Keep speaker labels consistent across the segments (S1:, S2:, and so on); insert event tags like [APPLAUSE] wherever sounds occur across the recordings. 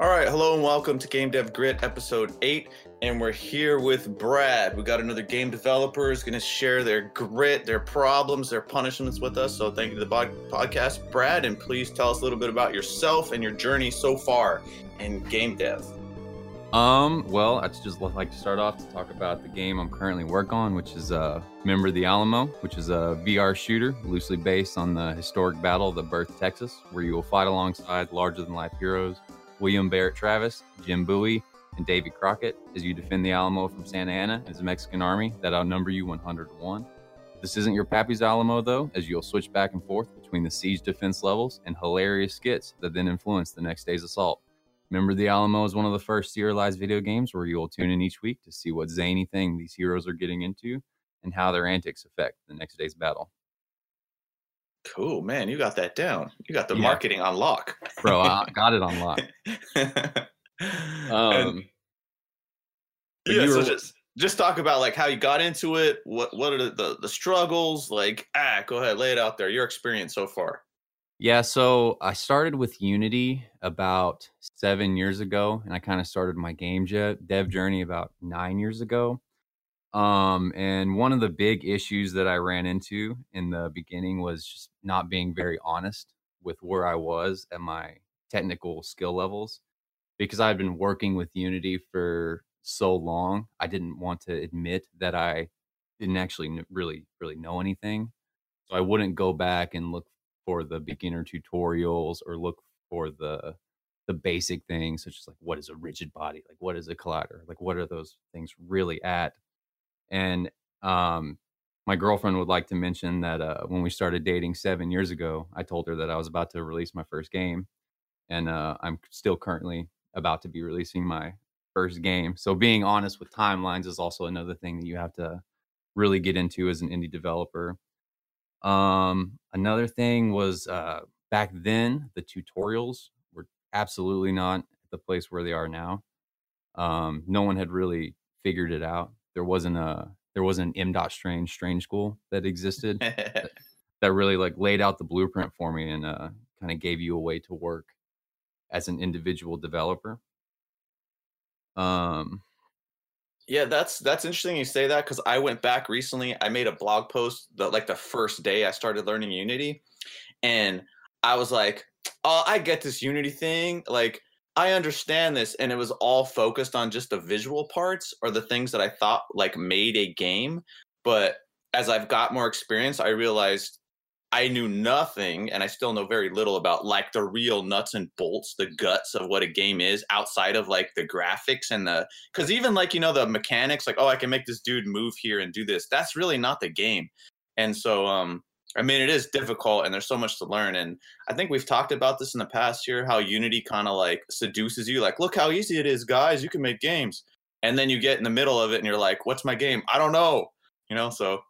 S1: All right, hello and welcome to Game Dev Grit episode 8 and we're here with Brad. We got another game developer who's going to share their grit, their problems, their punishments with us. So thank you to the podcast, Brad, and please tell us a little bit about yourself and your journey so far in game dev.
S2: Um, well, I'd just like to start off to talk about the game I'm currently working on, which is uh, Member of the Alamo, which is a VR shooter loosely based on the historic battle of the Birth, Texas, where you will fight alongside larger than life heroes William Barret Travis, Jim Bowie, and Davy Crockett as you defend the Alamo from Santa Anna as a Mexican army that outnumber you 101. This isn't your Pappy's Alamo, though, as you'll switch back and forth between the siege defense levels and hilarious skits that then influence the next day's assault. Remember, The Alamo is one of the first serialized video games where you will tune in each week to see what zany thing these heroes are getting into and how their antics affect the next day's battle.
S1: Cool, man. You got that down. You got the yeah. marketing on lock.
S2: Bro, I [LAUGHS] got it on lock.
S1: um, yeah, so just just talk about like how you got into it. What what are the, the, the struggles? Like, ah, go ahead, lay it out there. Your experience so far.
S2: Yeah, so I started with Unity about seven years ago, and I kind of started my game dev journey about nine years ago. Um, and one of the big issues that I ran into in the beginning was just not being very honest with where I was at my technical skill levels because I'd been working with Unity for so long. I didn't want to admit that I didn't actually really, really know anything. So I wouldn't go back and look for the beginner tutorials or look for the the basic things such as like what is a rigid body like what is a collider like what are those things really at and um my girlfriend would like to mention that uh, when we started dating seven years ago i told her that i was about to release my first game and uh, i'm still currently about to be releasing my first game so being honest with timelines is also another thing that you have to really get into as an indie developer um, another thing was uh, back then the tutorials were absolutely not the place where they are now. Um, no one had really figured it out. There wasn't a there wasn't an M. Dot Strange Strange School that existed that, [LAUGHS] that, really like laid out the blueprint for me and uh, kind of gave you a way to work as an individual developer.
S1: Um, yeah, that's that's interesting you say that because I went back recently. I made a blog post the, like the first day I started learning Unity, and I was like, "Oh, I get this Unity thing. Like, I understand this." And it was all focused on just the visual parts or the things that I thought like made a game. But as I've got more experience, I realized I knew nothing, and I still know very little about like the real nuts and bolts, the guts of what a game is outside of like the graphics and the because even like you know the mechanics, like oh I can make this dude move here and do this. That's really not the game, and so um I mean it is difficult and there's so much to learn, and I think we've talked about this in the past year how Unity kind of like seduces you, like look how easy it is, guys, you can make games, and then you get in the middle of it and you're like, what's my game? I don't know, you know, so.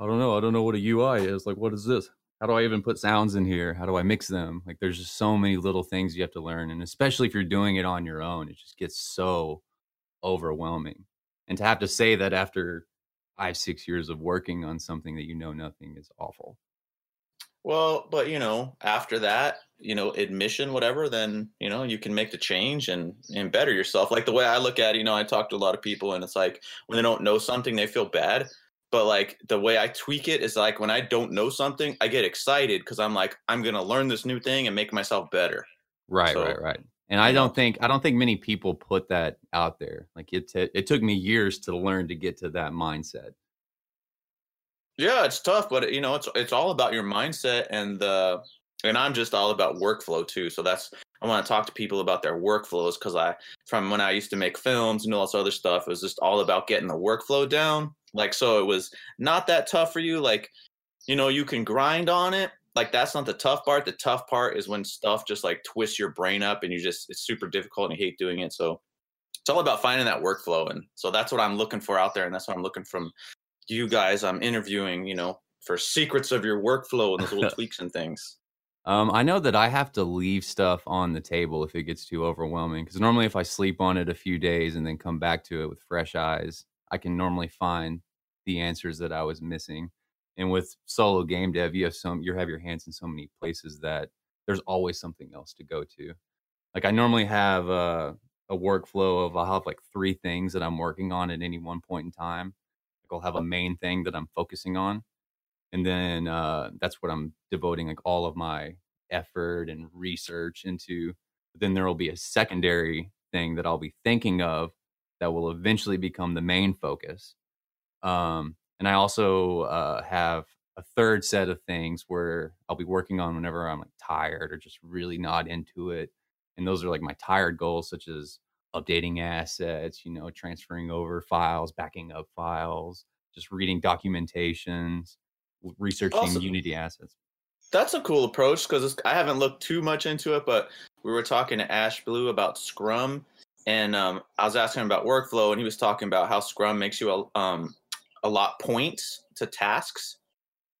S2: I don't know. I don't know what a UI is. Like, what is this? how do I even put sounds in here? How do I mix them? Like there's just so many little things you have to learn. And especially if you're doing it on your own, it just gets so overwhelming. And to have to say that after five, six years of working on something that you know nothing is awful.
S1: Well, but you know, after that, you know, admission, whatever, then you know, you can make the change and and better yourself. Like the way I look at it, you know, I talk to a lot of people and it's like when they don't know something, they feel bad but like the way I tweak it is like when I don't know something, I get excited because I'm like, I'm gonna learn this new thing and make myself better.
S2: Right, so, right, right. And I don't think I don't think many people put that out there. Like it t- it took me years to learn to get to that mindset.
S1: Yeah, it's tough, but you know, it's it's all about your mindset and the and I'm just all about workflow too. So that's I want to talk to people about their workflows because I from when I used to make films and all this other stuff, it was just all about getting the workflow down like, so it was not that tough for you. Like, you know, you can grind on it. Like, that's not the tough part. The tough part is when stuff just like twists your brain up and you just, it's super difficult and you hate doing it. So it's all about finding that workflow. And so that's what I'm looking for out there. And that's what I'm looking from you guys. I'm interviewing, you know, for secrets of your workflow and those little [LAUGHS] tweaks and things.
S2: Um, I know that I have to leave stuff on the table if it gets too overwhelming. Because normally, if I sleep on it a few days and then come back to it with fresh eyes, I can normally find the answers that I was missing. And with solo game dev, you have some you have your hands in so many places that there's always something else to go to. like I normally have a, a workflow of I'll have like three things that I'm working on at any one point in time. I'll have a main thing that I'm focusing on, and then uh, that's what I'm devoting like all of my effort and research into. But then there will be a secondary thing that I'll be thinking of that will eventually become the main focus. Um, and I also uh, have a third set of things where I'll be working on whenever I'm like tired or just really not into it. And those are like my tired goals, such as updating assets, you know, transferring over files, backing up files, just reading documentations, researching awesome. Unity assets.
S1: That's a cool approach because I haven't looked too much into it, but we were talking to Ash Blue about Scrum, and um, I was asking him about workflow, and he was talking about how Scrum makes you um, allot points to tasks.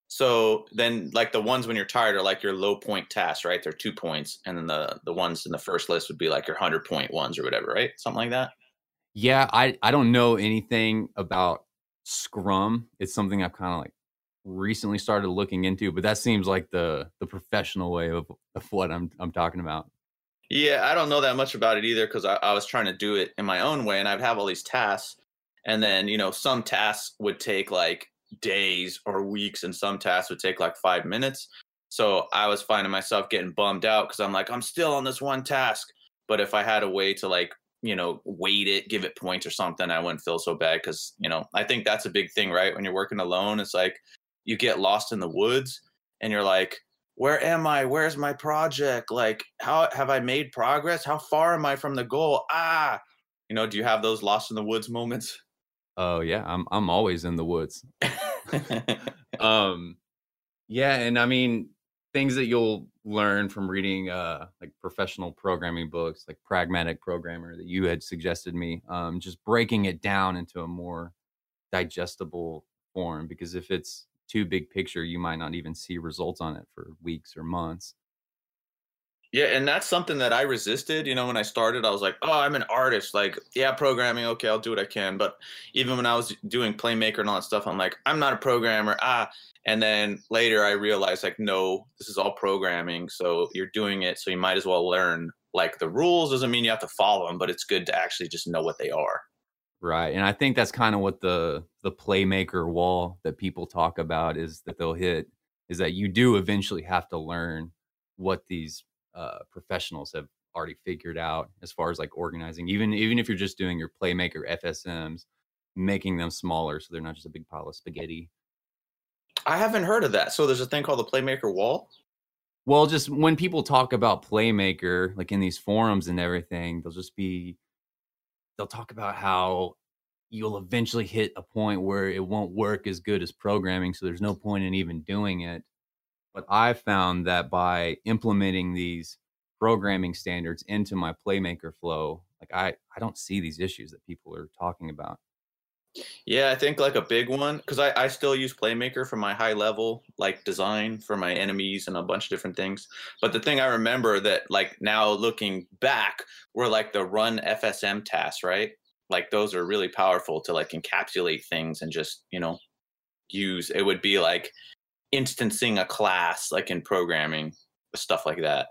S1: So then, like the ones when you're tired are like your low point tasks, right? They're two points, and then the the ones in the first list would be like your hundred point ones or whatever, right? Something like that.
S2: Yeah, I I don't know anything about Scrum. It's something I've kind of like recently started looking into, but that seems like the the professional way of, of what I'm I'm talking about.
S1: Yeah, I don't know that much about it either because I, I was trying to do it in my own way, and I'd have all these tasks, and then you know some tasks would take like days or weeks, and some tasks would take like five minutes. So I was finding myself getting bummed out because I'm like, I'm still on this one task. But if I had a way to like you know weight it give it points or something i wouldn't feel so bad because you know i think that's a big thing right? When you're working alone it's like you get lost in the woods and you're like where am i? Where's my project? Like how have i made progress? How far am i from the goal? Ah! You know do you have those lost in the woods moments
S2: oh yeah i'm i'm always in the woods [LAUGHS] um yeah and i mean things that you'll learn from reading uh like professional programming books like pragmatic programmer that you had suggested me um just breaking it down into a more digestible form because if it's too big picture, you might not even see results on it for weeks or months.
S1: Yeah, and that's something that I resisted. You know, when I started, I was like, "Oh, I'm an artist. Like, yeah, programming. Okay, I'll do what I can." But even when I was doing Playmaker and all that stuff, I'm like, "I'm not a programmer." Ah, and then later I realized, like, no, this is all programming. So you're doing it, so you might as well learn. Like the rules doesn't mean you have to follow them, but it's good to actually just know what they are.
S2: Right. And I think that's kind of what the the playmaker wall that people talk about is that they'll hit is that you do eventually have to learn what these uh, professionals have already figured out as far as like organizing even even if you're just doing your playmaker FSMs making them smaller so they're not just a big pile of spaghetti.
S1: I haven't heard of that. So there's a thing called the playmaker wall?
S2: Well, just when people talk about playmaker like in these forums and everything, they'll just be they'll talk about how you'll eventually hit a point where it won't work as good as programming so there's no point in even doing it but i've found that by implementing these programming standards into my playmaker flow like i i don't see these issues that people are talking about
S1: yeah, I think like a big one because I, I still use Playmaker for my high level like design for my enemies and a bunch of different things. But the thing I remember that like now looking back were like the run FSM tasks, right? Like those are really powerful to like encapsulate things and just you know use. It would be like instancing a class like in programming stuff like that.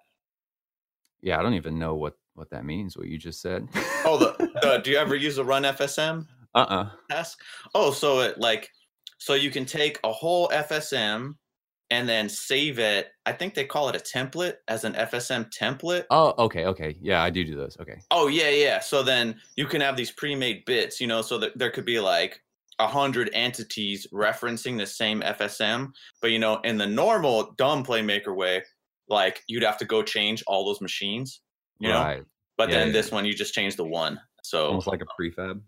S2: Yeah, I don't even know what what that means. What you just said.
S1: oh, the, [LAUGHS] do you ever use a run FSM?
S2: Uh-uh.
S1: Task. Oh, so it like so you can take a whole FSM and then save it. I think they call it a template as an FSM template.
S2: Oh, okay, okay. Yeah, I do do those. Okay.
S1: Oh, yeah, yeah. So then you can have these pre-made bits, you know, so that there could be like a hundred entities referencing the same FSM. But you know, in the normal dumb playmaker way, like you'd have to go change all those machines. You right. know? But yeah, then yeah. this one you just change the one. So
S2: almost like a prefab.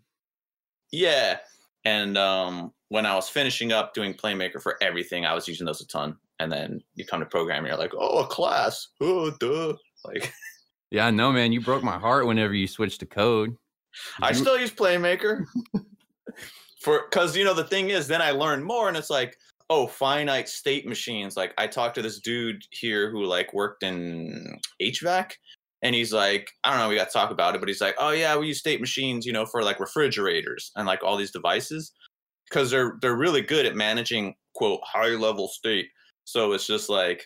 S1: Yeah. And um, when I was finishing up doing Playmaker for everything, I was using those a ton. And then you come to programming, you're like, oh, a class. Oh, duh. Like, [LAUGHS]
S2: yeah, no, man, you broke my heart whenever you switched to code.
S1: I still use Playmaker [LAUGHS] for because you know the thing is, then I learned more, and it's like, oh, finite state machines. Like I talked to this dude here who like worked in HVAC, and he's like, I don't know, we got to talk about it, but he's like, oh yeah, we use state machines, you know, for like refrigerators and like all these devices because they're they're really good at managing quote high level state. So it's just like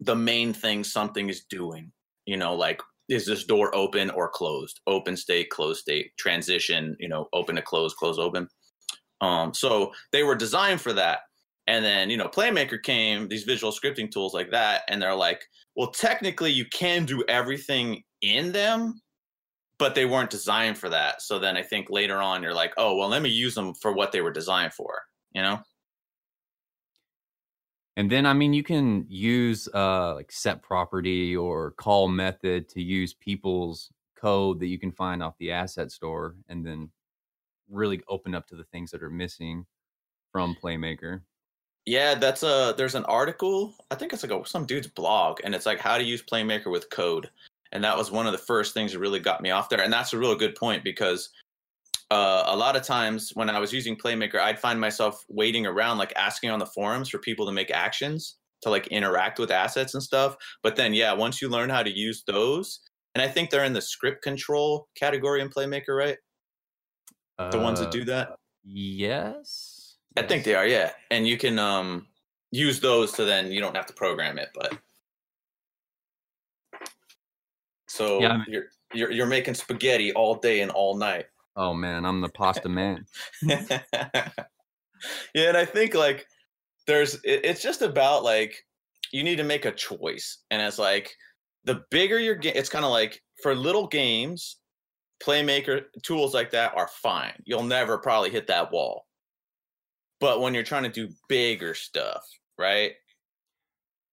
S1: the main thing something is doing, you know, like is this door open or closed? Open state, closed state, transition, you know, open to close, close open. Um, so they were designed for that. And then, you know, Playmaker came, these visual scripting tools like that, and they're like, well, technically you can do everything in them, but they weren't designed for that. So then I think later on you're like, oh, well, let me use them for what they were designed for, you know?
S2: And then, I mean, you can use uh, like set property or call method to use people's code that you can find off the asset store and then really open up to the things that are missing from Playmaker.
S1: Yeah, that's a there's an article. I think it's like a, some dude's blog, and it's like how to use Playmaker with code. And that was one of the first things that really got me off there. And that's a real good point because uh, a lot of times when I was using Playmaker, I'd find myself waiting around, like asking on the forums for people to make actions to like interact with assets and stuff. But then, yeah, once you learn how to use those, and I think they're in the script control category in Playmaker, right? The ones that do that.
S2: Uh, yes.
S1: I think they are, yeah. And you can um use those to then you don't have to program it, but so
S2: Yeah, I mean-
S1: you're you're you're making spaghetti all day and all night.
S2: Oh man, I'm the pasta man. [LAUGHS]
S1: yeah, and I think like there's it, it's just about like you need to make a choice, and it's like the bigger your game, it's kind of like for little games, playmaker tools like that are fine. You'll never probably hit that wall, but when you're trying to do bigger stuff, right?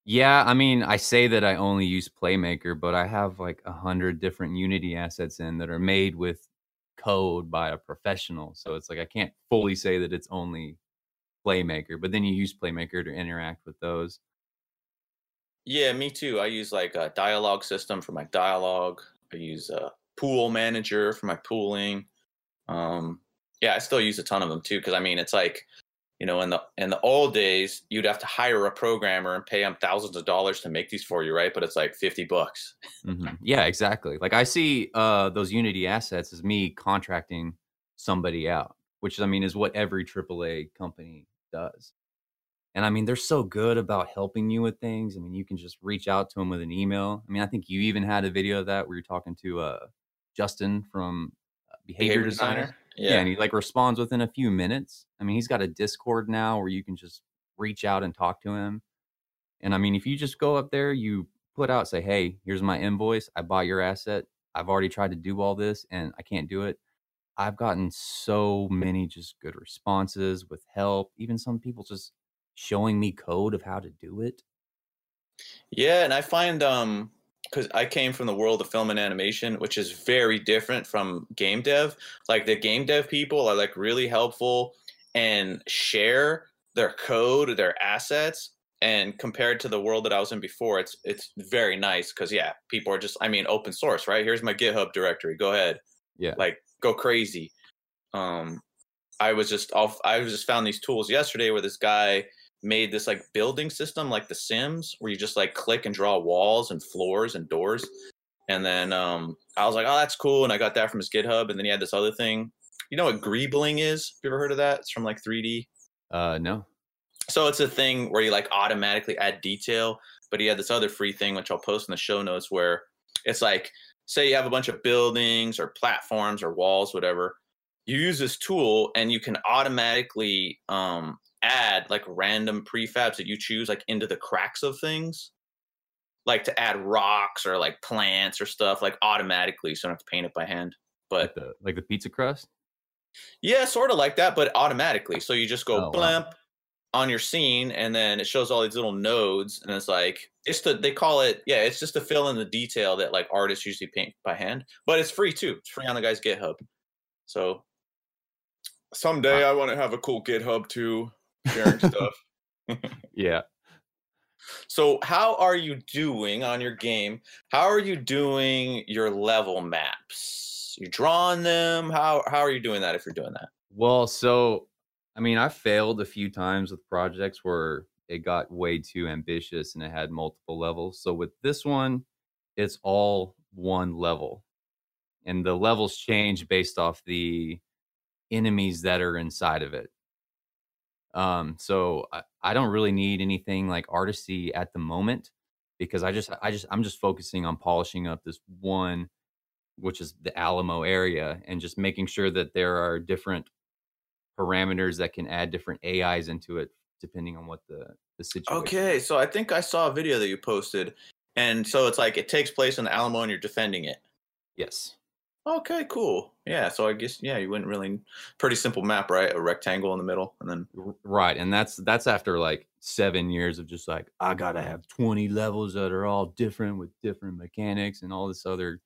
S2: Yeah, I mean, I say that I only use Playmaker, but I have like a hundred different Unity assets in that are made with code by a professional. So it's like I can't fully say that it's only Playmaker, but then you use Playmaker to interact with those.
S1: Yeah, me too. I use like a dialogue system for my dialogue. I use a pool manager for my pooling. Um, yeah, I still use a ton of them too because I mean it's like you know in the in the old days you'd have to hire a programmer and pay them thousands of dollars to make these for you, right? But it's like fifty bucks.
S2: Mhm. Yeah, exactly. Like I see uh, those Unity assets as me contracting somebody out, which I mean is what every AAA company does. And I mean, they're so good about helping you with things. I mean, you can just reach out to them with an email. I mean, I think you even had a video of that where you're talking to uh, Justin from uh, Behavior, Designer. Yeah. and he like responds within a few minutes. I mean, he's got a Discord now where you can just reach out and talk to him. And I mean, if you just go up there, you put out, say, hey, here's my invoice. I bought your asset. I've already tried to do all this and I can't do it. I've gotten so many just good responses with help, even some people just showing me code of how to do it.
S1: Yeah, and I find um because I came from the world of film and animation, which is very different from game dev. Like the game dev people are like really helpful and share their code, their assets. And compared to the world that I was in before, it's it's very nice because yeah, people are just I mean open source, right? Here's my GitHub directory. Go ahead.
S2: Yeah.
S1: Like go crazy. Um I was just off I was just found these tools yesterday where this guy made this like building system like the Sims where you just like click and draw walls and floors and doors. And then um, I was like, oh, that's cool. And I got that from his GitHub. And then he had this other thing. You know what greebling is? Have you ever heard of that? It's from like 3D.
S2: Uh, no.
S1: So it's a thing where you like automatically add detail. But he had this other free thing, which I'll post in the show notes, where it's like, say you have a bunch of buildings or platforms or walls, whatever. You use this tool and you can automatically um, add like random prefabs that you choose like into the cracks of things? Like to add rocks or like plants or stuff like automatically so I don't have to paint it by hand
S2: Like
S1: but
S2: the like the pizza crust.
S1: yeah sort of like that but automatically. So you just go
S2: Oh, wow.
S1: blimp on your scene and then it shows all these little nodes and it's like it's the they call it yeah it's just to fill in the detail that like artists usually paint by hand but it's free too. It's free on the guy's github. So someday i want to have a cool github too sharing stuff [LAUGHS]
S2: Yeah.
S1: So, how are you doing on your game? How are you doing your level maps? You drawing them? How how are you doing that if you're doing that?
S2: Well, so I mean, I failed a few times with projects where it got way too ambitious and it had multiple levels. So with this one, it's all one level. And the levels change based off the enemies that are inside of it. Um, so I, I don't really need anything like artisty at the moment because I just I just I'm just focusing on polishing up this one which is the Alamo area and just making sure that there are different parameters that can add different AIs into it depending on what the the situation.
S1: Okay, so I think I saw a video that you posted, and so it's like it takes place in the Alamo, and you're defending it.
S2: Yes.
S1: Okay, cool. Yeah, so I guess yeah, you wouldn't really pretty simple map, right? A rectangle in the middle, and then
S2: right, and that's that's after like seven years of just like I gotta have twenty levels that are all different with different mechanics and all this other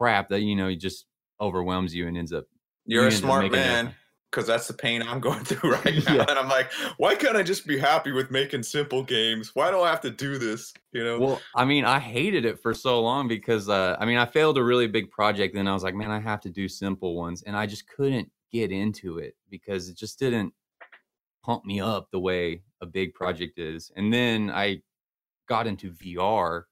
S2: crap that you know just overwhelms you and ends up.
S1: You're a smart man because that's the pain I'm going through [LAUGHS] right [LAUGHS] now. yeah. And I'm like, why can't I just be happy with making simple games? Why do I have to do this? You know?
S2: Well, I mean, I hated it for so long because uh, I mean, I failed a really big project, and I was like, man, I have to do simple ones, and I just couldn't get into it because it just didn't pump me up the way a big project is. And then I got into VR,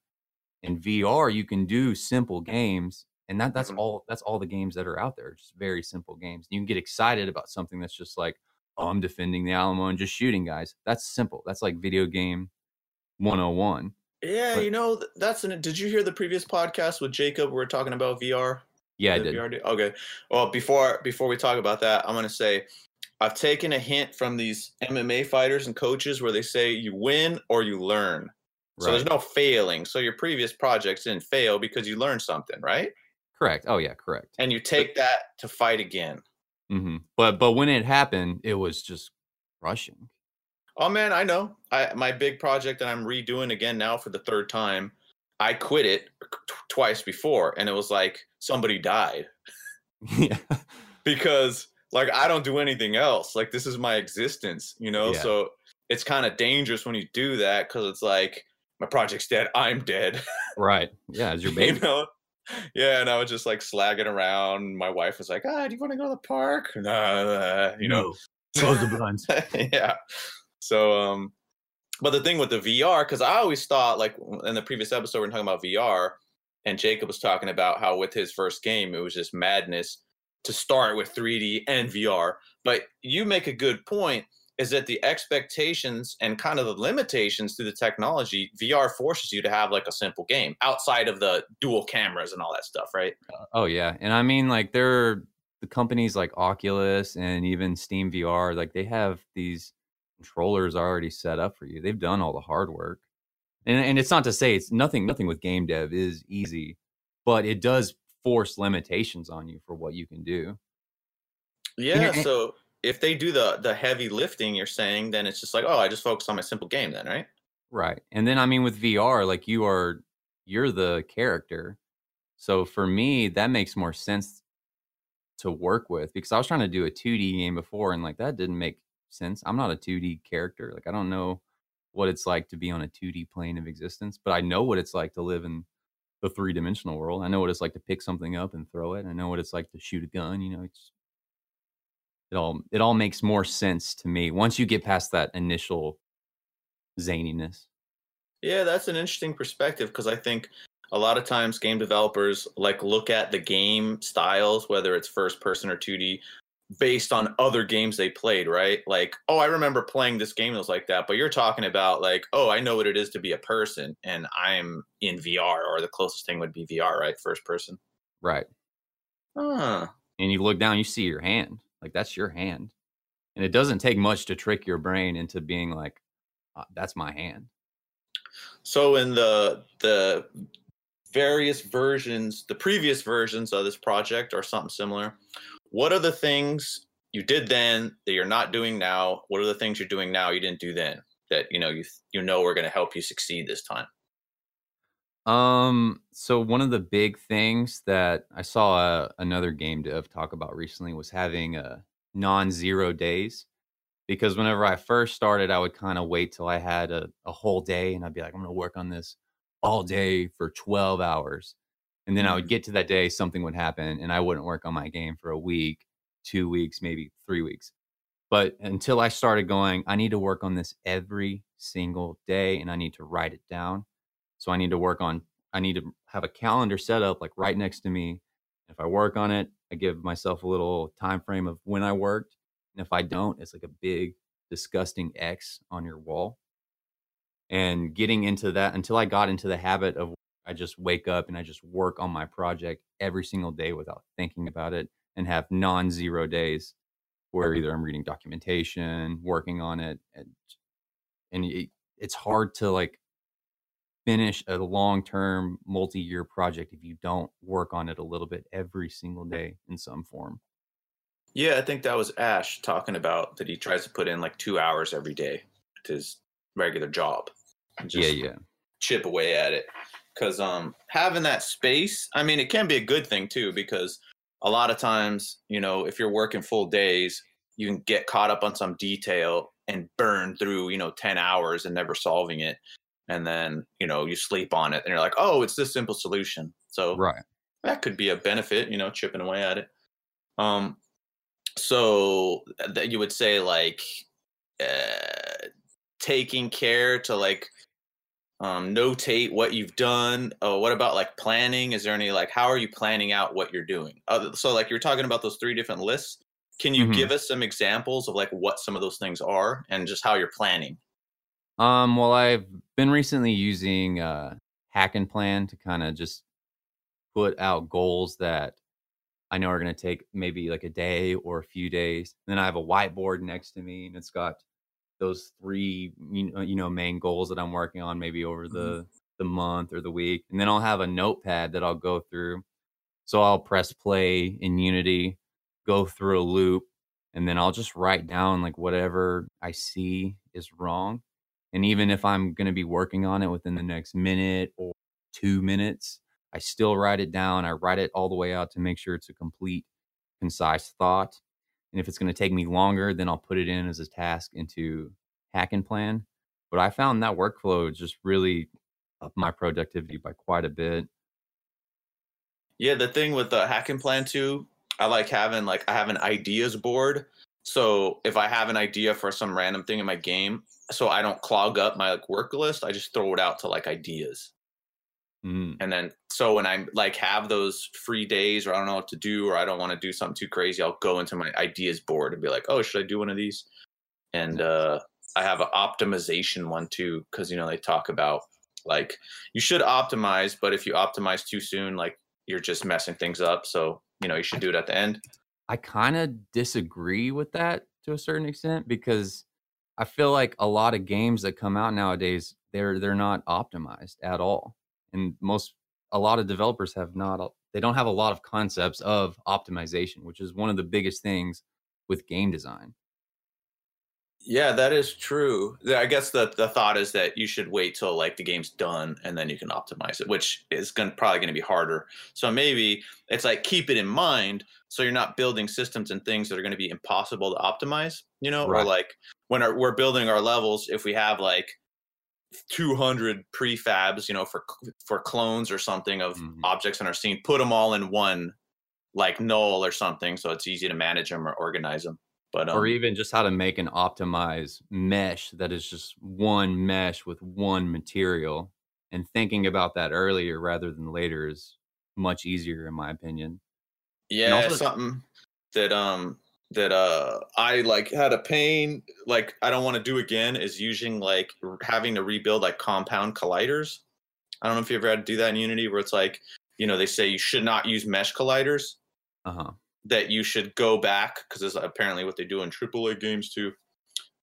S2: and VR you can do simple games and that that's mm-hmm. all that's all the games that are out there just very simple games. You can get excited about something that's just like oh, i'm defending the alamo and just shooting guys. That's simple. That's like video game 101
S1: yeah but, you know that's an did you hear the previous podcast with jacob? We are talking about vr
S2: yeah i did.
S1: VR? okay. Well before before we talk about that i'm going to say i've taken a hint from these mma fighters and coaches where they say you win or you learn. So right. there's no failing. So your previous projects didn't fail because you learned something right
S2: Correct. Oh yeah, correct.
S1: And you take that to fight again.
S2: Mm-hmm. But but when it happened, it was just rushing.
S1: Oh man, I know. I my big project that I'm redoing again now for the third time. I quit it t- twice before, and it was like somebody died. [LAUGHS] yeah. because like I don't do anything else. Like this is my existence, you know. Yeah. So it's kind of dangerous when you do that because it's like my project's dead. I'm dead.
S2: right. Yeah. [LAUGHS] As your baby.
S1: you know? Yeah, and I was just like slagging around. My wife was like, "Ah, do you want to go to the park?" Nah, you know,
S2: close the blinds. [LAUGHS]
S1: yeah. So, um, but the thing with the VR, because I always thought, like in the previous episode, we are talking about VR, and Jacob was talking about how with his first game, it was just madness to start with 3D and VR. But you make a good point is that the expectations and kind of the limitations to the technology VR forces you to have like a simple game outside of the dual cameras and all that stuff, right?
S2: Uh, oh yeah, and I mean like there are the companies like Oculus and even Steam VR, like they have these controllers already set up for you. They've done all the hard work, and and it's not to say it's nothing. Nothing with game dev is easy, but it does force limitations on you for what you can do.
S1: Yeah, so if they do the the heavy lifting you're saying then it's just like oh i just focus on my simple game then right?
S2: Right and then i mean with vr like you are you're the character so for me that makes more sense to work with because i was trying to do a 2d game before and like that didn't make sense i'm not a 2d character like i don't know what it's like to be on a 2d plane of existence but i know what it's like to live in the three dimensional world i know what it's like to pick something up and throw it i know what it's like to shoot a gun you know it's it all it all makes more sense to me once you get past that initial zaniness.
S1: Yeah, that's an interesting perspective because I think a lot of times game developers like look at the game styles, whether it's first person or 2D, based on other games they played, right? Like, oh, I remember playing this game that was like that, but you're talking about like, oh, I know what it is to be a person and I'm in VR, or the closest thing would be VR, right? First person.
S2: Right.
S1: Huh.
S2: And you look down, you see your hand. Like that's your hand. And it doesn't take much to trick your brain into being like, uh, that's my hand.
S1: So in the the various versions, the previous versions of this project or something similar, what are the things you did then that you're not doing now? What are the things you're doing now you didn't do then that you know you you know are going to help you succeed this time?
S2: Um, so one of the big things that I saw uh, another game dev talk about recently was having a uh, non-zero days. Because whenever I first started, I would kind of wait till I had a, a whole day and I'd be like, I'm gonna work on this all day for 12 hours. And then I would mm-hmm. get to that day, something would happen, and I wouldn't work on my game for a week, two weeks, maybe three weeks. But until I started going, I need to work on this every single day and I need to write it down so I need to work on, I need to have a calendar set up like right next to me. If I work on it, I give myself a little time frame of when I worked. And if I don't, it's like a big, disgusting X on your wall. and getting into that until I got into the habit of I just wake up and I just work on my project every single day without thinking about it and have non-zero days where either I'm reading documentation, working on it, and and it, it's hard to like finish a long-term multi-year project if you don't work on it a little bit every single day in some form.
S1: Yeah, I think that was Ash talking about that he tries to put in like two hours every day to his regular job.
S2: yeah, yeah.
S1: Chip away at it. Cause um having that space, I mean it can be a good thing too, because a lot of times, you know, if you're working full days, you can get caught up on some detail and burn through, you know, 10 hours and never solving it. And then, you know, you sleep on it and you're like, oh, it's this simple solution. So
S2: right.
S1: that could be a benefit, you know, chipping away at it. Um, so that you would say like uh, taking care to like um, notate what you've done. Oh, what about like planning? Is there any like how are you planning out what you're doing? Uh, so like you're talking about those three different lists. Can you mm-hmm. give us some examples of like what some of those things are and just how you're planning?
S2: Um, well, I've been recently using uh, HacknPlan to kind of just put out goals that I know are going to take maybe like a day or a few days. And then I have a whiteboard next to me, and it's got those three you know, you know main goals that I'm working on maybe over mm-hmm. the mm-hmm. the month or the week, and then I'll have a notepad that I'll go through. So I'll press play in Unity, go through a loop, and then I'll just write down like whatever I see is wrong. And even if I'm going to be working on it within the next minute or two minutes, I still write it down. I write it all the way out to make sure it's a complete, concise thought. And if it's going to take me longer, then I'll put it in as a task into HacknPlan. But I found that workflow just really up my productivity by quite a bit.
S1: Yeah, the thing with the HacknPlan too, I like having like I have an ideas board. So if I have an idea for some random thing in my game, so I don't clog up my like work list, I just throw it out to like ideas. Mm. And then so when I like have those free days or I don't know what to do or I don't want to do something too crazy, I'll go into my ideas board and be like, oh, should I do one of these? And uh, I have an optimization one too because you know they talk about like you should optimize, but if you optimize too soon, like you're just messing things up. So you know you should do it at the end.
S2: I kind of disagree with that to a certain extent because I feel like a lot of games that come out nowadays they're they're not optimized at all and most a lot of developers have not they don't have a lot of concepts of optimization which is one of the biggest things with game design
S1: yeah that is true i guess the, the thought is that you should wait till like the game's done and then you can optimize it which is going probably going to be harder so maybe it's like keep it in mind so you're not building systems and things that are going to be impossible to optimize you know right. or like when our, we're building our levels if we have like 200 prefabs, you know, for for clones or something of mm-hmm. objects in our scene, put them all in one like null or something, so it's easy to manage them or organize them. But
S2: um, or even just how to make an optimized mesh that is just one mesh with one material, and thinking about that earlier rather than later is much easier, in my opinion.
S1: Yeah, something that um that uh I like had a pain like I don't want to do again is using like having to rebuild like compound colliders. I don't know if you ever had to do that in Unity where it's like, you know, they say you should not use mesh colliders.
S2: Uh-huh.
S1: That you should go back because it's apparently what they do in AAA games too.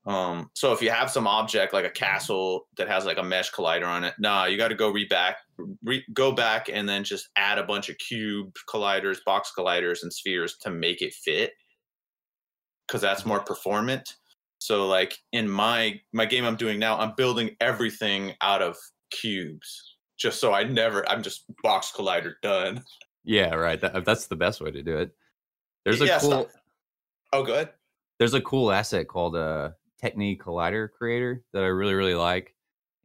S1: Um, so if you have some object like a castle that has like a mesh collider on it, nah, you got to go re back, re- go back, and then just add a bunch of cube colliders, box colliders, and spheres to make it fit because that's more performant. So like in my my game I'm doing now, I'm building everything out of cubes just so I never I'm just box collider done.
S2: Yeah, right. That, that's the best way to do it. There's a yeah, cool.
S1: Oh, good.
S2: There's a cool asset called a uh, Technie Collider Creator that I really really like,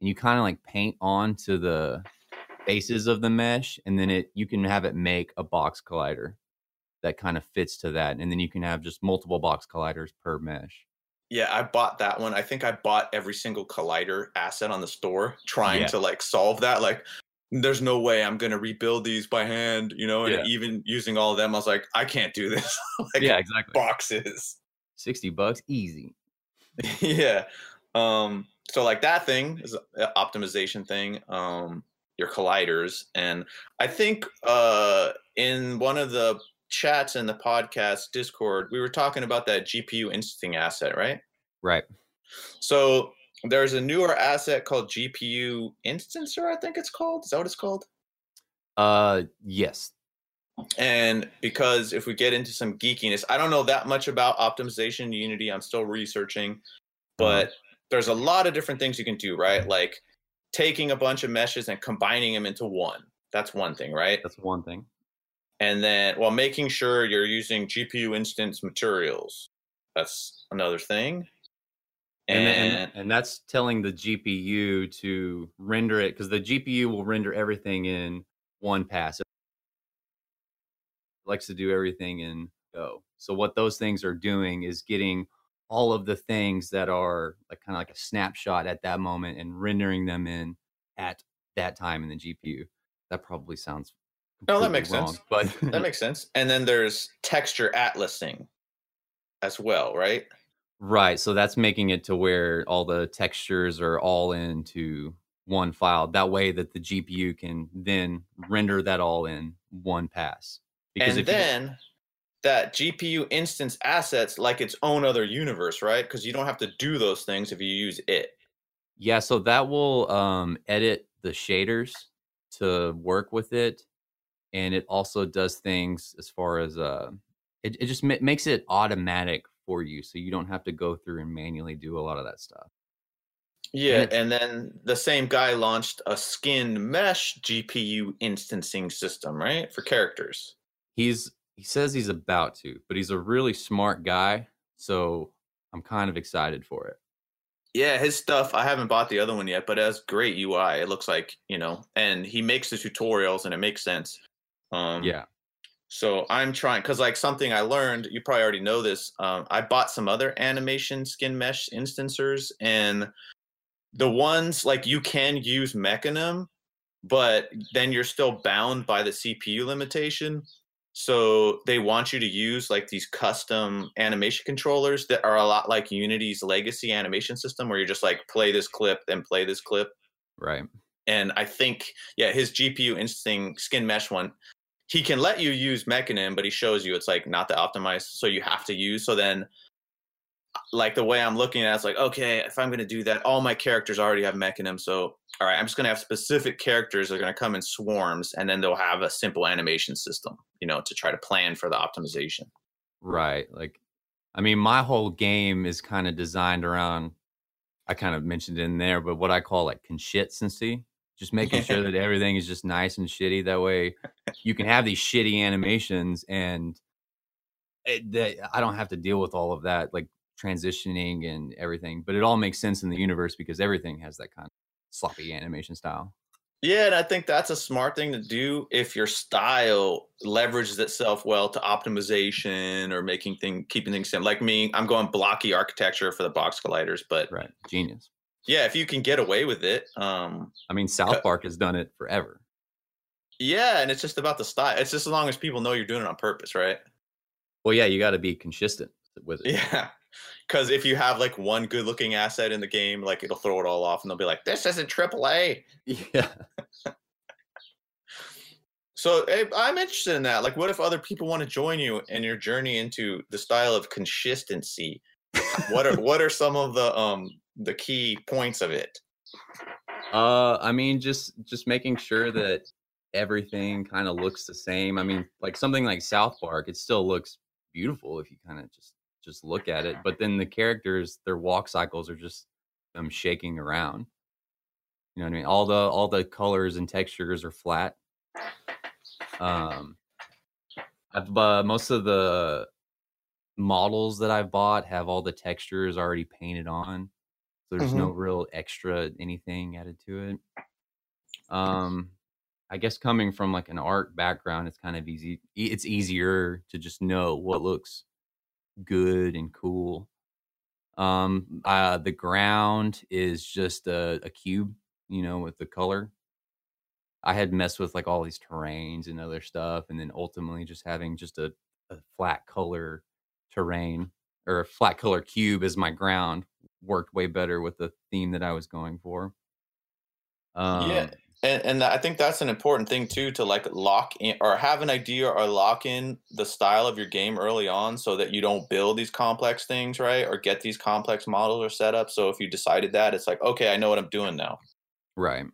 S2: and you kind of like paint onto the faces of the mesh, and then it you can have it make a box collider that kind of fits to that. And then you can have just multiple box colliders per mesh.
S1: Yeah, I bought that one. I think I bought every single collider asset on the store trying yeah. to like solve that. Like, there's no way I'm gonna rebuild these by hand, you know. And yeah. even using all of them, I was like, I can't do this. [LAUGHS]
S2: like, yeah, exactly.
S1: Boxes,
S2: sixty bucks, easy. [LAUGHS]
S1: yeah. Um, so like that thing is an optimization thing. Um, your colliders, and I think uh, in one of the chats in the podcast Discord, we were talking about that GPU instancing asset, right?
S2: Right.
S1: So there's a newer asset called GPU instancer, I think it's called. Is that what it's called?
S2: Uh, yes.
S1: And because if we get into some geekiness, I don't know that much about optimization Unity. I'm still researching,
S2: Uh-huh.
S1: but there's a lot of different things you can do, right? Like taking a bunch of meshes and combining them into one. That's one thing, right?
S2: That's one thing.
S1: And then, well, making sure you're using GPU instance materials. That's another thing.
S2: And,
S1: And,
S2: and and that's telling the GPU to render it because the GPU will render everything in one pass. It likes to do everything in Go. So what those things are doing is getting all of the things that are like kind of like a snapshot at that moment and rendering them in at that time in the GPU. That probably sounds
S1: No, that
S2: completely
S1: makes sense.
S2: but
S1: that makes sense. And then there's texture atlasing as well, right?
S2: Right. So that's making it to where all the textures are all into one file. That way that the GPU can then render that all in one pass.
S1: and
S2: if you-
S1: then that GPU instance assets like its own other universe, right? Because you don't have to do those things if you use it.
S2: yeah, so that will um, edit the shaders to work with it, and it also does things as far as uh, it, it just ma- makes it automatic for you, so you don't have to go through and manually do a lot of that stuff.
S1: Yeah, and then the same guy launched a skinned mesh GPU instancing system, right? For characters.
S2: He's he says he's about to, but he's a really smart guy, so I'm kind of excited for it.
S1: Yeah, his stuff. I haven't bought the other one yet, but it has great UI. It looks like you know, and he makes the tutorials, and it makes sense. Um,
S2: Yeah.
S1: So I'm trying because like something I learned. You probably already know this. Um, I bought some other animation skin mesh instancers, and the ones like you can use Mecanim, but then you're still bound by the CPU limitation. So they want you to use like these custom animation controllers that are a lot like Unity's legacy animation system, where you're just like play this clip, then play this clip.
S2: Right.
S1: And I think, yeah, his GPU instinct skin mesh one, he can let you use Mecanim, but he shows you it's like not the optimized, so you have to use. So then, like the way I'm looking at it, it's like, okay, if I'm gonna do that, all my characters already have Mecanim, so all right, I'm just gonna have specific characters that are gonna come in swarms, and then they'll have a simple animation system, you know, to try to plan for the optimization.
S2: Right. Like, I mean, my whole game is kind of designed around. I kind of mentioned in there, but what I call like consistency, just making sure [LAUGHS] that everything is just nice and shitty. That way, you can have these shitty animations, and it, that I don't have to deal with all of that, like transitioning and everything. But it all makes sense in the universe because everything has that kind of sloppy animation style.
S1: Yeah, and I think that's a smart thing to do if your style leverages itself well to optimization or making thing keeping things simple. Like me, I'm going blocky architecture for the box colliders, but
S2: Right. Genius.
S1: Yeah, if you can get away with it, um,
S2: I mean, South Park has done it forever.
S1: yeah, and it's just about the style. It's just as long as people know you're doing it on purpose, right?
S2: Well, yeah, you got to be consistent with it.
S1: Yeah, because if you have like one good-looking asset in the game, like it'll throw it all off, and they'll be like, "This isn't AAA."
S2: Yeah. [LAUGHS]
S1: So I'm interested in that. Like, what if other people want to join you in your journey into the style of consistency? what are what are some of the um the key points of it?
S2: Uh, I mean, just just making sure that everything kind of looks the same. I mean, like something like South Park, it still looks beautiful if you kind of just just look at it. But then the characters, their walk cycles are just them shaking around. You know what I mean? All the all the colors and textures are flat. Um, I've uh, most of the models that I've bought have all the textures already painted on. There's no real extra anything added to it. Um, I guess coming from like an art background, it's kind of easy. It's easier to just know what looks good and cool. Um, uh, the ground is just a, a cube, you know, with the color. I had messed with like all these terrains and other stuff, and then ultimately just having just a, a flat color terrain or a flat color cube as my ground worked way better with the theme that I was going for.
S1: Um, yeah, and, and I think that's an important thing too to like lock in or have an idea or lock in the style of your game early on so that you don't build these complex things, right? Or get these complex models or setups. So if you decided that, it's like, okay, I know what I'm doing now.
S2: Right.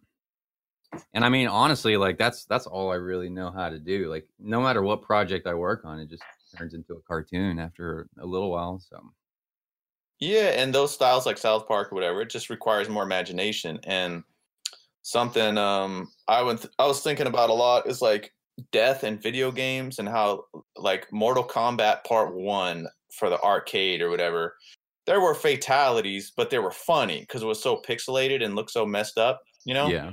S2: And I mean, honestly, like that's that's all I really know how to do. Like no matter what project I work on, it just turns into a cartoon after a little while. So
S1: yeah, and those styles like South Park or whatever, it just requires more imagination and something um I went th- I was thinking about a lot is like death in video games and how like Mortal Kombat Part 1 for the arcade or whatever there were fatalities but they were funny cuz it was so pixelated and looked so messed up, you know?
S2: Yeah.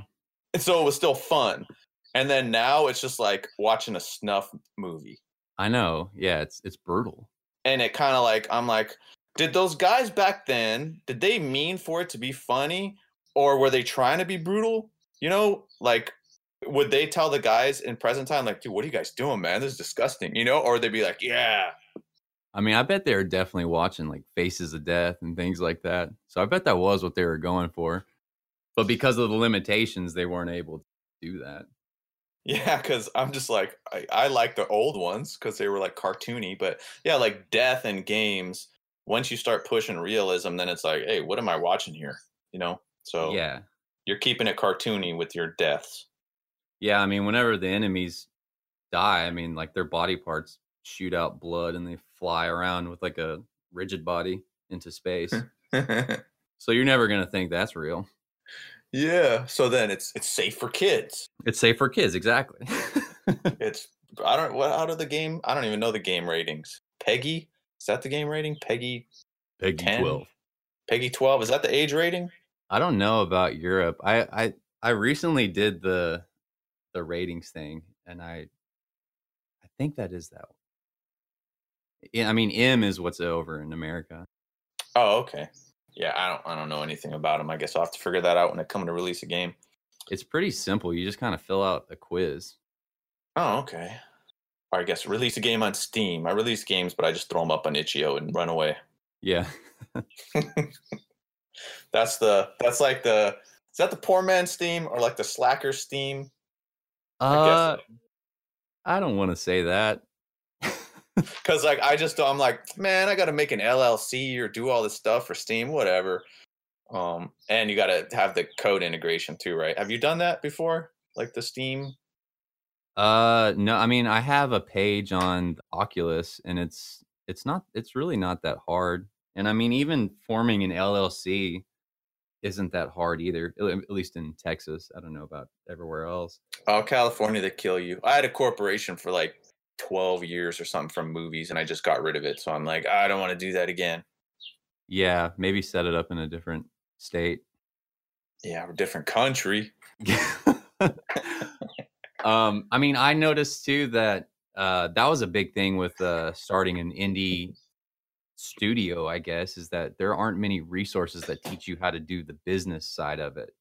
S1: And so it was still fun. And then now it's just like watching a snuff movie.
S2: I know. Yeah, it's it's brutal.
S1: And it kind of like I'm like did those guys back then did they mean for it to be funny or were they trying to be brutal? You know, like would they tell the guys in present time like, dude, what are you guys doing, man? This is disgusting, you know? Or they'd be like, yeah.
S2: I mean, I bet they were definitely watching like Faces of Death and things like that. So I bet that was what they were going for. But because of the limitations, they weren't able to do that.
S1: Yeah, because I'm just like I, I like the old ones because they were like cartoony, but yeah, like death and games. Once you start pushing realism, then it's like, hey, what am I watching here? You know? So
S2: yeah,
S1: you're keeping it cartoony with your deaths.
S2: Yeah, I mean, whenever the enemies die, I mean, like their body parts shoot out blood and they fly around with like a rigid body into space. [LAUGHS] so you're never gonna think that's real.
S1: Yeah. So then it's it's safe for kids.
S2: It's safe for kids, exactly. [LAUGHS]
S1: it's I don't what out of the game. I don't even know the game ratings. PEGI is that the game rating? PEGI.
S2: PEGI 10? twelve.
S1: PEGI twelve is that the age rating?
S2: I don't know about Europe. I I I recently did the the ratings thing, and I I think that is that. Yeah, I mean M is what's over in America.
S1: Oh, okay. Yeah, I don't I don't know anything about them. I guess I'll have to figure that out when it comes to release a game.
S2: It's pretty simple. You just kind of fill out a quiz.
S1: Oh, okay. Or I guess release a game on Steam. I release games, but I just throw them up on itch.io and run away.
S2: Yeah. [LAUGHS]
S1: That's the that's like the is that the poor man's Steam or like the slacker Steam?
S2: Uh, I, I don't want to say that. [LAUGHS]
S1: Cause like I just I'm like, man, I gotta make an LLC or do all this stuff for Steam, whatever. Um, and you gotta have the code integration too, right? Have you done that before? Like the Steam?
S2: Uh no, I mean I have a page on Oculus and it's it's not it's really not that hard. And I mean even forming an LLC isn't that hard either. At least in Texas, I don't know about everywhere else.
S1: Oh, California, they kill you. I had a corporation for like 12 years or something from movies, and I just got rid of it. So I'm like, I don't want to do that again.
S2: Yeah, maybe set it up in a different state.
S1: Yeah, a different country. [LAUGHS] [LAUGHS]
S2: um, I mean, I noticed too that uh, that was a big thing with uh, starting an indie studio, I guess, is that there aren't many resources that teach you how to do the business side of it.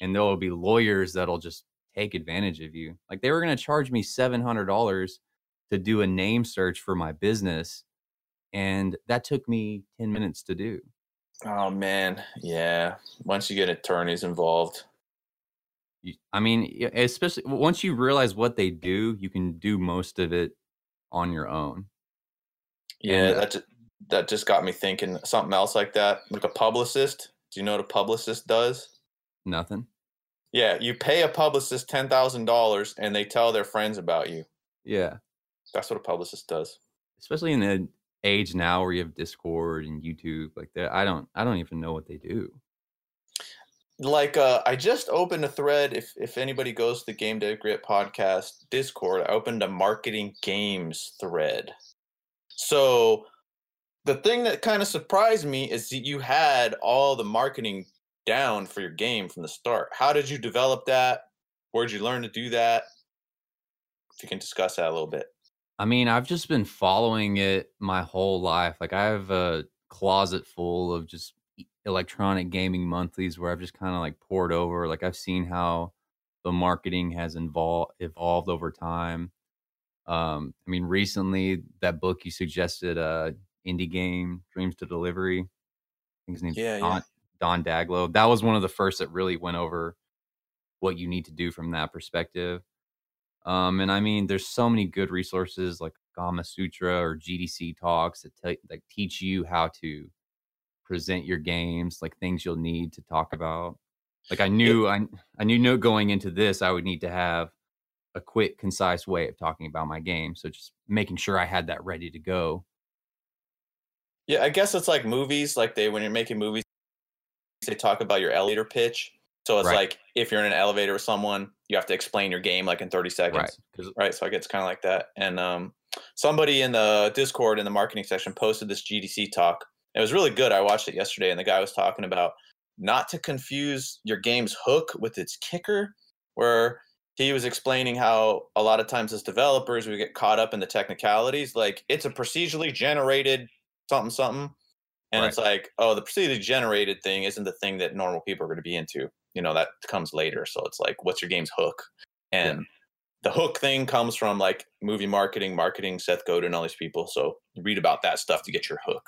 S2: And there will be lawyers that'll just take advantage of you. Like they were going to charge me $700 to do a name search for my business. And that took me 10 minutes to do.
S1: Oh, man. Yeah. Once you get attorneys involved.
S2: I mean, especially once you realize what they do, you can do most of it on your own.
S1: Yeah, and, that's that just got me thinking something else like that, like a publicist. Do you know what a publicist does?
S2: Nothing.
S1: Yeah, you pay a publicist ten thousand dollars, and they tell their friends about you.
S2: Yeah,
S1: that's what a publicist does.
S2: Especially in the age now where you have Discord and YouTube, like that. I don't, I don't even know what they do.
S1: Like, uh, I just opened a thread. If if anybody goes to the Game Dev Grit podcast Discord, I opened a marketing games thread. So the thing that kind of surprised me is that you had all the marketing down for your game from the start. How did you develop that? Where'd you learn to do that? If you can discuss that a little bit.
S2: I mean, I've just been following it my whole life. Like I have a closet full of just electronic gaming monthlies where I've just kind of like poured over. Like I've seen how the marketing has involved evolved over time. Um, I mean, recently that book you suggested, uh, indie game, Dreams to Delivery. think his name's
S1: Yeah,
S2: Don,
S1: yeah.
S2: Don Daglow. That was one of the first that really went over what you need to do from that perspective. Um, and I mean, there's so many good resources like Gamasutra or GDC talks that te- like teach you how to present your games, like things you'll need to talk about. Like I knew I I knew no going into this I would need to have a quick, concise way of talking about my game. So just making sure I had that ready to go.
S1: Yeah, I guess it's like movies. Like they, when you're making movies, they talk about your elevator pitch. So it's
S2: Right.
S1: like if you're in an elevator with someone, you have to explain your game like in 30 seconds.
S2: Right.
S1: right? So I guess kind of like that. And um, somebody in the Discord in the marketing section posted this GDC talk. It was really good. I watched it yesterday, and the guy was talking about not to confuse your game's hook with its kicker, where he was explaining how a lot of times as developers we get caught up in the technicalities. Like it's a procedurally generated something something. And it's like, oh, the procedurally generated thing isn't the thing that normal people are going to be into. You know, that comes later. So it's like, what's your game's hook? And the hook thing comes from like movie marketing, marketing, Seth Godin, all these people. So read about that stuff to get your hook.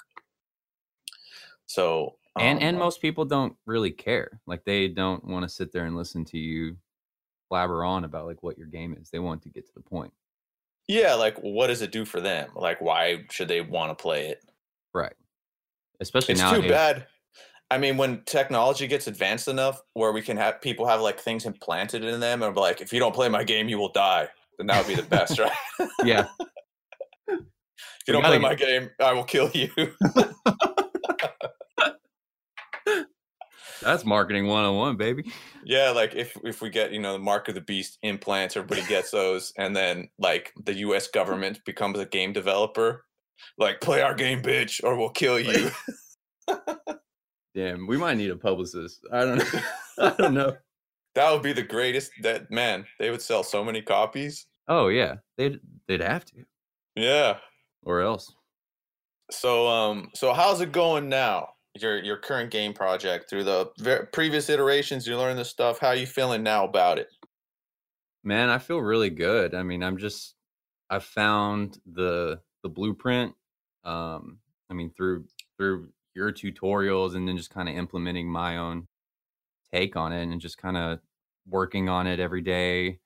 S1: So
S2: and and
S1: um,
S2: most people don't really care. Like they don't want to sit there and listen to you blabber on about like what your game is. They want to get to the point.
S1: yeah, like what does it do for them? Like why should they want to play it?
S2: Right. Especially now.
S1: It's
S2: nowadays.
S1: too bad. I mean, when technology gets advanced enough where we can have people have like things implanted in them and be like, if you don't play my game, you will die. Then that would be the best, right? [LAUGHS]
S2: Yeah. [LAUGHS]
S1: If
S2: We
S1: you don't
S2: gotta
S1: play my game, I will kill you. [LAUGHS]
S2: That's marketing 101, baby.
S1: yeah, like if if we get, you know, the mark of the beast implants, everybody gets those, and then like the US government becomes a game developer. Like, play our game, bitch, or we'll kill you.
S2: Damn, we might need a publicist. I don't know. [LAUGHS] I don't know.
S1: that would be the greatest that man, they would sell so many copies.
S2: Oh yeah. They'd they'd have to.
S1: Yeah.
S2: Or else.
S1: So um so how's it going now? Your your current game project through the ver- previous iterations you learned this stuff. How you feeling now about it?
S2: Man, I feel really good. I mean, I'm just I found the the blueprint um I mean through through your tutorials and then just kind of implementing my own take on it and just kind of working on it every day.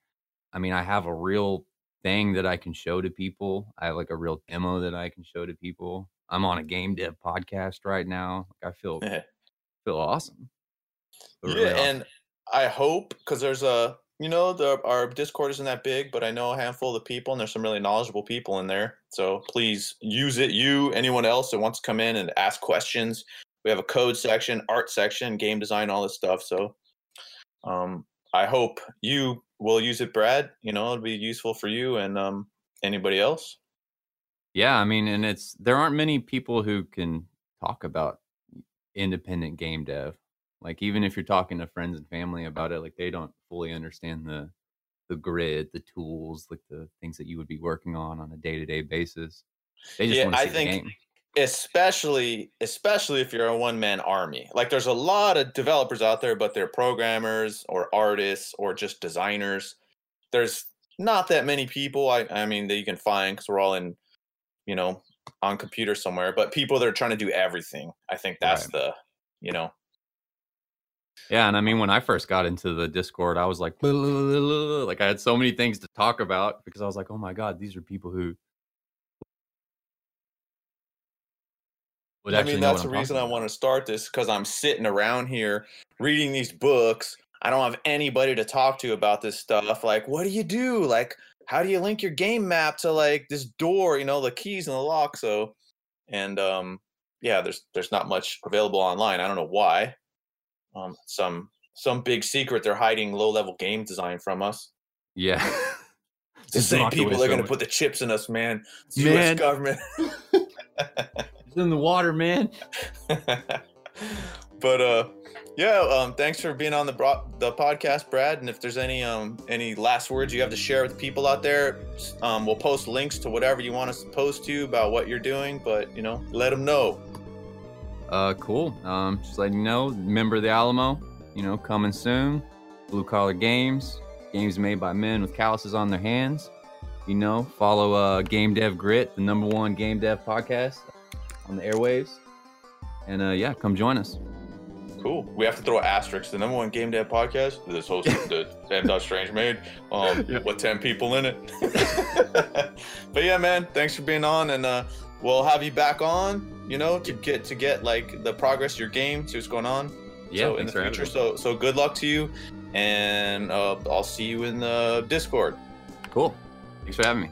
S2: I mean, I have a real thing that I can show to people. I have like a real demo that I can show to people. I'm on a game dev podcast right now. Like I feel feel awesome. Feel
S1: yeah,
S2: really awesome.
S1: and I hope because there's a you know the our Discord isn't that big, but I know a handful of people and there's some really knowledgeable people in there. So please use it. You, anyone else that wants to come in and ask questions. We have a code section, art section, game design, all this stuff. So um, I hope you will use it, Brad. You know, it'll be useful for you and um, anybody else.
S2: Yeah, I mean, and it's there aren't many people who can talk about independent game dev. Like even if you're talking to friends and family about it, like they don't fully understand the the grid, the tools, like the things that you would be working on on a day to day basis. They just
S1: Yeah,
S2: want to see
S1: I
S2: see
S1: think-
S2: the game.
S1: especially especially if you're a one man army. Like there's a lot of developers out there, but they're programmers or artists or just designers. There's not that many people. I I mean that you can find because we're all in, you know, on computer somewhere. But people that are trying to do everything. I think that's
S2: Right.
S1: the, you know,
S2: Yeah, and I mean, when I first got into the Discord, I was like, [LAUGHS] like I had so many things to talk about because I was like, oh my god, these are people who. Would
S1: I mean that's the reason I want to start this because I'm sitting around here reading these books. I don't have anybody to talk to about this stuff. Like, what do you do? Like, how do you link your game map to like this door? You know, the keys and the lock. So, and um, yeah, there's there's not much available online. I don't know why. Um, some some big secret they're hiding low level game design from us.
S2: Yeah. [LAUGHS] [LAUGHS]
S1: The same people are going to put the chips in us, man. It's
S2: Man.
S1: U.S. government. [LAUGHS]
S2: It's in the water, man.
S1: But uh yeah um thanks for being on the bro- the podcast brad and if there's any um any last words you have to share with people out there um we'll post links to whatever you want us to post to about what you're doing but you know let them know
S2: Uh, cool. Um, just letting you know, member the Alamo, you know, coming soon. Blue Collar Games, games made by men with calluses on their hands. You know, follow uh, Game Dev Grit, the number one game dev podcast on the airwaves. And uh, yeah, come join us.
S1: Cool. We have to throw an asterisk. The number one game dev podcast that is hosted [LAUGHS] the M. Dot Strange made. Um, [LAUGHS]
S2: Yep.
S1: with ten people in it. [LAUGHS] but yeah, man, thanks for being on, and uh, we'll have you back on. You know, to get to get like the progress of your game, see what's going on.
S2: Yeah,
S1: so in the future. So so good luck to you, and uh, I'll see you in the Discord.
S2: Cool. Thanks for having me.